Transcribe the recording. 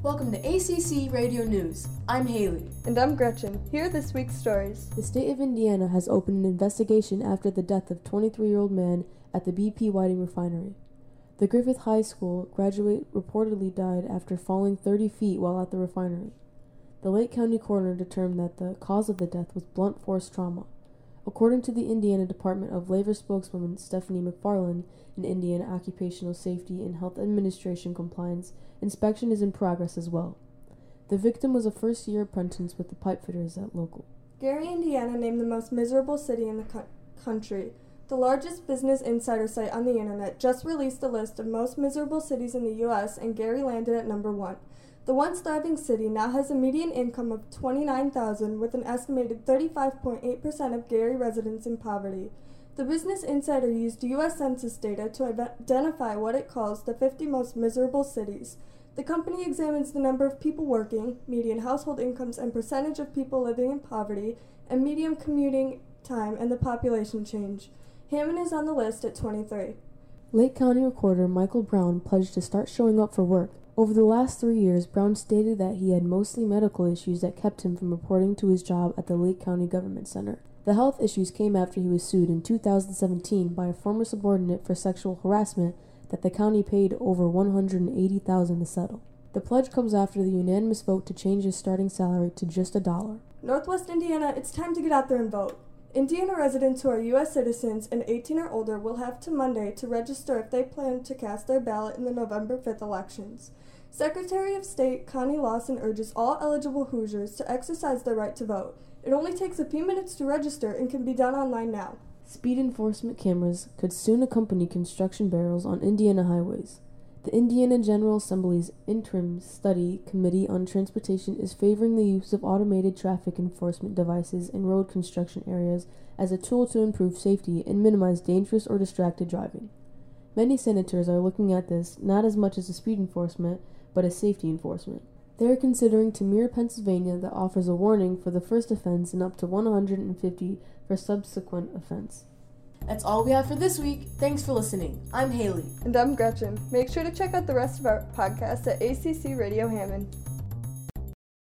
Welcome to ACC Radio News. I'm Haley. And I'm Gretchen. Here are this week's stories. The state of Indiana has opened an investigation after the death of 23 year old man at the BP Whiting refinery. The Griffith High School graduate reportedly died after falling 30 feet while at the refinery. The Lake County coroner determined that the cause of the death was blunt force trauma. According to the Indiana Department of Labor spokeswoman Stephanie McFarland, an Indiana Occupational Safety and Health Administration compliance inspection is in progress as well. The victim was a first year apprentice with the pipe fitters at local. Gary, Indiana named the most miserable city in the co- country. The largest Business Insider site on the internet just released a list of most miserable cities in the U.S., and Gary landed at number one. The once thriving city now has a median income of 29,000 with an estimated 35.8% of Gary residents in poverty. The Business Insider used US Census data to identify what it calls the 50 most miserable cities. The company examines the number of people working, median household incomes and percentage of people living in poverty, and median commuting time and the population change. Hammond is on the list at 23. Lake County Recorder Michael Brown pledged to start showing up for work. Over the last three years, Brown stated that he had mostly medical issues that kept him from reporting to his job at the Lake County Government Center. The health issues came after he was sued in 2017 by a former subordinate for sexual harassment that the county paid over 180,000 to settle. The pledge comes after the unanimous vote to change his starting salary to just a dollar. Northwest Indiana, it's time to get out there and vote. Indiana residents who are U.S. citizens and 18 or older will have to Monday to register if they plan to cast their ballot in the November 5th elections. Secretary of State Connie Lawson urges all eligible Hoosiers to exercise their right to vote. It only takes a few minutes to register and can be done online now. Speed enforcement cameras could soon accompany construction barrels on Indiana highways. The Indiana General Assembly's interim study committee on transportation is favoring the use of automated traffic enforcement devices in road construction areas as a tool to improve safety and minimize dangerous or distracted driving. Many senators are looking at this not as much as a speed enforcement, but as safety enforcement. They are considering to mirror Pennsylvania that offers a warning for the first offense and up to 150 for subsequent offense. That's all we have for this week. Thanks for listening. I'm Haley. And I'm Gretchen. Make sure to check out the rest of our podcasts at ACC Radio Hammond.